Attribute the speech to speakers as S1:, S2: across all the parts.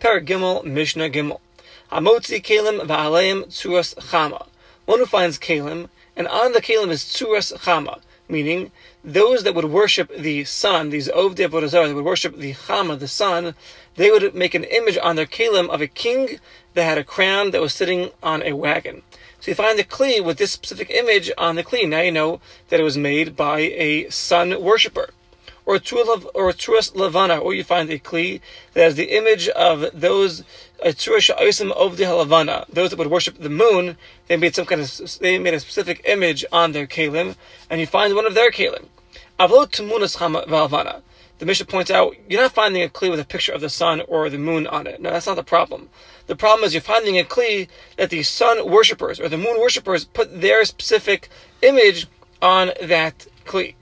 S1: Per Gimel, Mishnah Gimel. Hamotzi Kalim Va'aleim Tzuras Chama. One who finds Kalim, and on the Kalim is Tzuras Chama, meaning those that would worship the sun, these Ovdei Avodah that would worship the Chama, the sun, they would make an image on their Kalim of a king that had a crown that was sitting on a wagon. So you find the Kli with this specific image on the Kli. Now you know that it was made by a sun worshipper. Or or Truas Levana, or you find a Kli that has the image of those Truas Sha'osim of the Halavana, those that would worship the moon, they made some kind of they made a specific image on their Kalim, and you find one of their Kalim. Avlo Tumunas Valvana. The Mishnah points out you're not finding a Kli with a picture of the sun or the moon on it. No, that's not the problem. The problem is you're finding a Kli that the sun worshippers or the moon worshippers put their specific image on that Kli.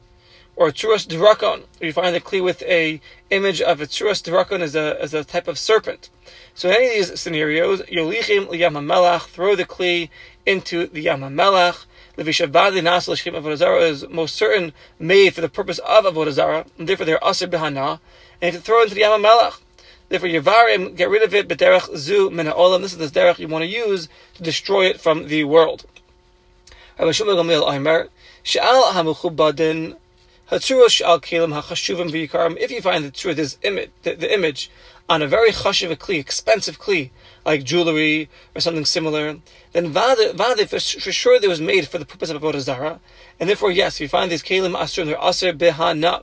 S1: Or Tzuras Drakon, you find the Kli with a image of a Tzuras Drakon as a, as a type of serpent. So in any of these scenarios, Yolichim Yamamelach, throw the Kli into the Yamamelach. Levishavadi Nasal Shkim Avodah is most certain made for the purpose of Avodah and therefore they're Asr Behana, and to throw into the Yamamelach. Therefore, Yavarim, get rid of it, B'derech Zu Min Olam. This is the derech you want to use to destroy it from the world. Rabbi Shmuel Sha'al HaMuchubadin, If you find the truth, is image, the, the image, on a very chashiv kli, expensive kli, like jewelry or something similar, then vade, for, for sure it was made for the purpose of avodah zara, and therefore yes, if you find these kelim and they're asr behana.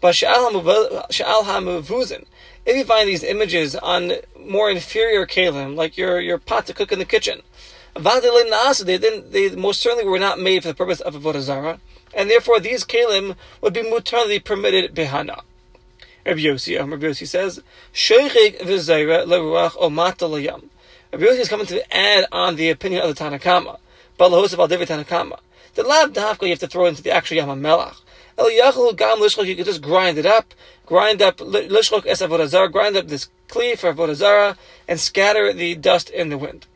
S1: But sha'al hamuvuzin, if you find these images on more inferior kalim, like your, your pot to cook in the kitchen, they didn't, they most certainly were not made for the purpose of avodah zara, and therefore these kalim would be mutarly permitted behana. Rabbi Yossi, um, Rabbi Yossi says, Sheichik v'zayra leruach omata layam. Rabbi Yossi is coming to add on the opinion of the Tanakama, but lahos of al Tanakama. The lab dafka you have to throw into the actual Yama Melach. El yachal gam lishchok, you can just grind it up, grind up lishchok es grind up this kli for avodah and scatter the dust in the wind.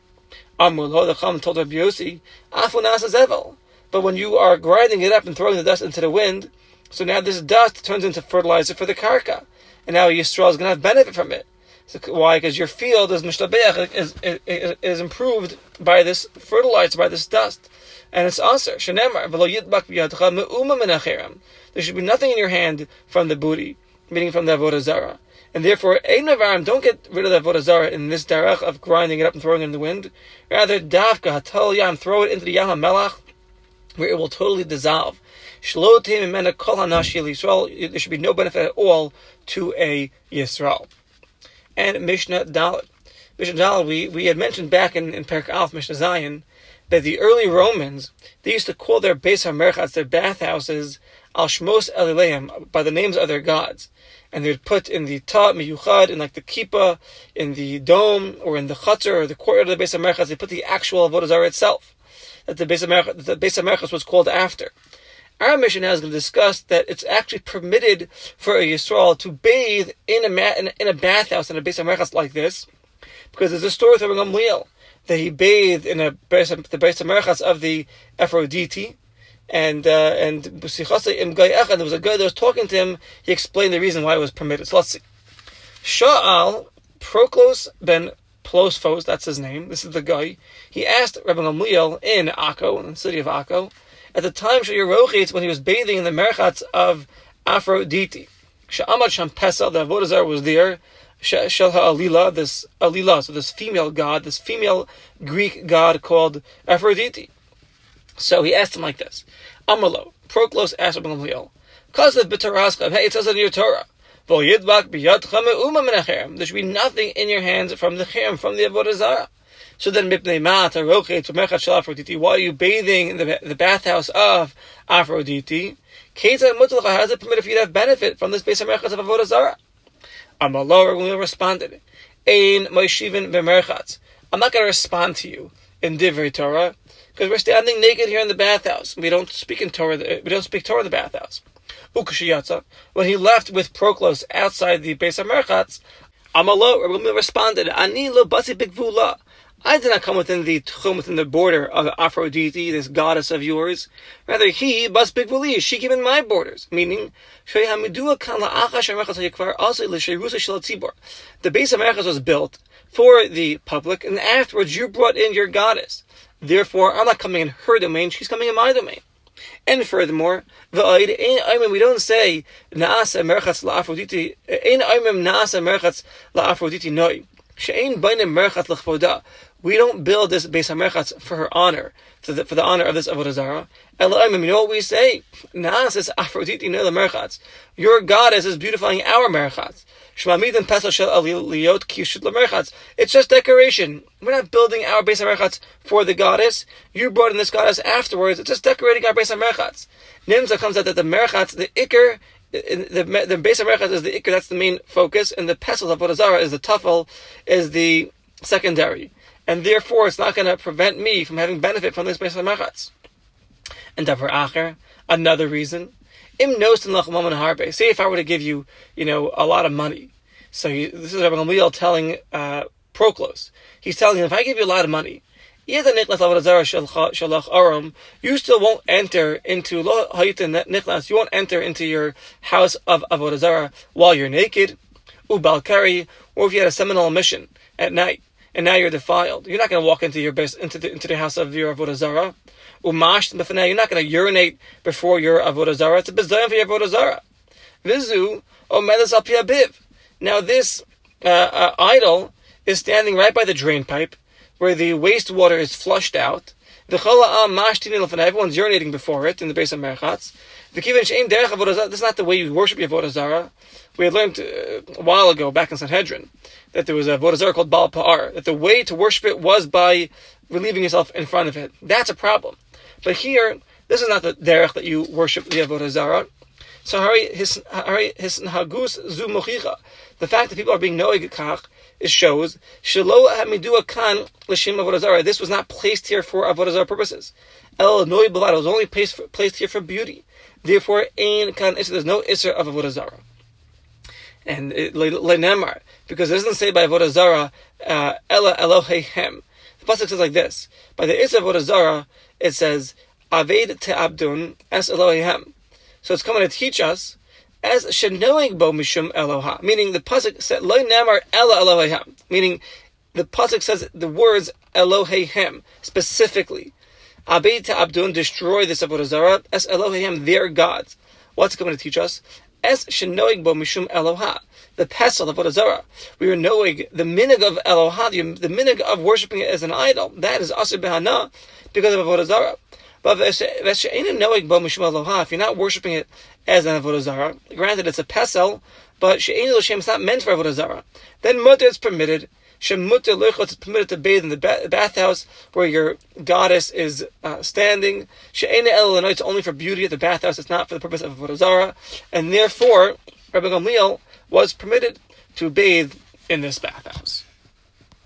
S1: Amul ho the Chum told Rabbi Yossi, afu nasa zevel. But when you are grinding it up and throwing the dust into the wind, so now this dust turns into fertilizer for the karka, and now Yisrael is going to have benefit from it. So why? Because your field is is, is, is improved by this fertilizer, by this dust and it's aser. Shenemar v'lo me'uma There should be nothing in your hand from the booty, meaning from the avodah. And therefore, ein don't get rid of the avodah zara in this darach of grinding it up and throwing it in the wind. Rather, davka hatal yam, throw it into the yam melach, where it will totally dissolve. There should be no benefit at all to a Yisrael. And Mishnah Dalit. Mishnah Dalit, we, we had mentioned back in, in Perak Alf, Mishnah Zion, that the early Romans, they used to call their Beis HaMerchatz, their bathhouses, Al Shmos Elileim, by the names of their gods. And they'd put in the Ta Miyuchad, in like the Kippah, in the dome, or in the Chatzar, or the courtyard of the Beis HaMerchatz, they put the actual Avodah Zarah itself, that the Beis HaMerchatz, the was called after. Our mission now is going to discuss that it's actually permitted for a Yisrael to bathe in a, ma- in, a, in a bathhouse in a Beis HaMerchatz like this, because there's a story Rabbi Gamliel that he bathed in a the Beis Merchas of the Aphrodite, and uh, and there was a guy that was talking to him. He explained the reason why it was permitted. So let's see. Sha'al Proklos ben Plosphos, that's his name. This is the guy. He asked Rabbi Gamliel in Akko, in the city of Akko, at the time Shayirochitz, when he was bathing in the Merchats of Aphrodite. Sha'amat Sham the Avodah was there. Shel Alila, this Alila, so this female god, this female Greek god called Aphrodite. So he asked him like this: Amalo, Proklos asked Rabbi Gamliel, Kazav b'Taraskam, hey, it says in your Torah, There should be nothing in your hands from the Chim, from the Avodah Zarah. So then, why are you bathing in the, the bathhouse of Aphrodite? How is it permitted for you to have benefit from this base of Avodah Zarah? Amalor responded, Ein Moishivin b'merchatz. I'm not going to respond to you in Divrei Torah because we're standing naked here in the bathhouse. We don't speak in Torah. We don't speak Torah in the bathhouse. Ukashiyatza. When he left with Proklos outside the Beis Merchatz, Amalo, Rabbi responded, Ani lo basi bigvula. I did not come within the tchum, within the border of Aphrodite, this goddess of yours. Rather, he, bas bigvuli, she came in my borders. Meaning, the base of Merchas was built for the public, and afterwards you brought in your goddess. Therefore, I'm not coming in her domain, she's coming in my domain. And furthermore, we don't say naasa merchatz la'afroditi. Ein aimim naasa merchatz la'afroditi noi. She'ein bainim merchatz l'chvoda. We don't build this base merchatz for her honor, for the, for the honor of this avodah zarah. Elohim, you know what we say? Naas is Aphrodite no merchatz. Your goddess is beautifying our merchatz. Shmamid pesach shel aliyot kishut lemerchatz. It's just decoration. We're not building our base merchatz for the goddess. You brought in this goddess afterwards. It's just decorating our base merchatz. Nimza comes out that the merchatz, the ikr, the the base of merchatz is the ikr. That's the main focus, and the pesach of Vodazara is the tafel, is the secondary, and therefore it's not going to prevent me from having benefit from this base of merchatz. And davar acher, another reason Im harbe. Say if I were to give you, you know, a lot of money. So you, this is Rabbi Gamliel telling uh, Proclus. He's telling him, if I give you a lot of money, you still won't enter into you won't enter into your house of avodah zarah while you're naked, ubalkari, or if you had a seminal mission at night and now you're defiled. You're not going to walk into your into the into the house of your avodah zarah. Umash You're not going to urinate before your avodah zarah. It's a bizayon for your avodah zarah. Vizu omedes al piabiv. Now this uh, uh, idol is standing right by the drain pipe, where the wastewater is flushed out. The chala'am mashtin everyone's urinating before it in the base of Merchatz. This is not the way you worship your Avodah Zarah. We had learned uh, a while ago, back in Sanhedrin, that there was a Avodah Zarah called Baal Pa'ar, that the way to worship it was by relieving yourself in front of it. That's a problem. But here, this is not the derech that you worship the avodah zarah. So. The fact that people are being noig kach it shows shelo hamidua kan l'shem avodah. This was not placed here for avodah purposes. El noi bavad. It was only placed placed here for beauty. Therefore, ein kan There's no isser of avodah zarah. And lenemar because it doesn't say by avodah zarah uh, ella Eloheihem. The pasuk says like this: by the isser of avodah zarah it says, Aved te Abdun es Elohim. So it's coming to teach us as shenoing bo mishum Eloha, meaning the pasuk said lo namar ela Elohim, meaning the pasuk says the words Elohim specifically. Abed Abdun destroy this avodah zarah as Elohim their gods. What's coming to teach us? Es shenoig bo mishum Eloha. The pesel of Avodah We are knowing the minig of Eloha, the minig of worshiping it as an idol. That is behana because of Avodah Zarah. But if you're not worshiping it as an Avodah Zarah, granted it's a pesel, but she'ein l'shem is not meant for Avodah Zarah, then mutter is permitted. Shemutter lechot is permitted to bathe in the bathhouse where your goddess is uh, standing. She'ein el it's only for beauty at the bathhouse. It's not for the purpose of Avodah Zarah, and therefore Rabbi Gamliel was permitted to bathe in this bathhouse.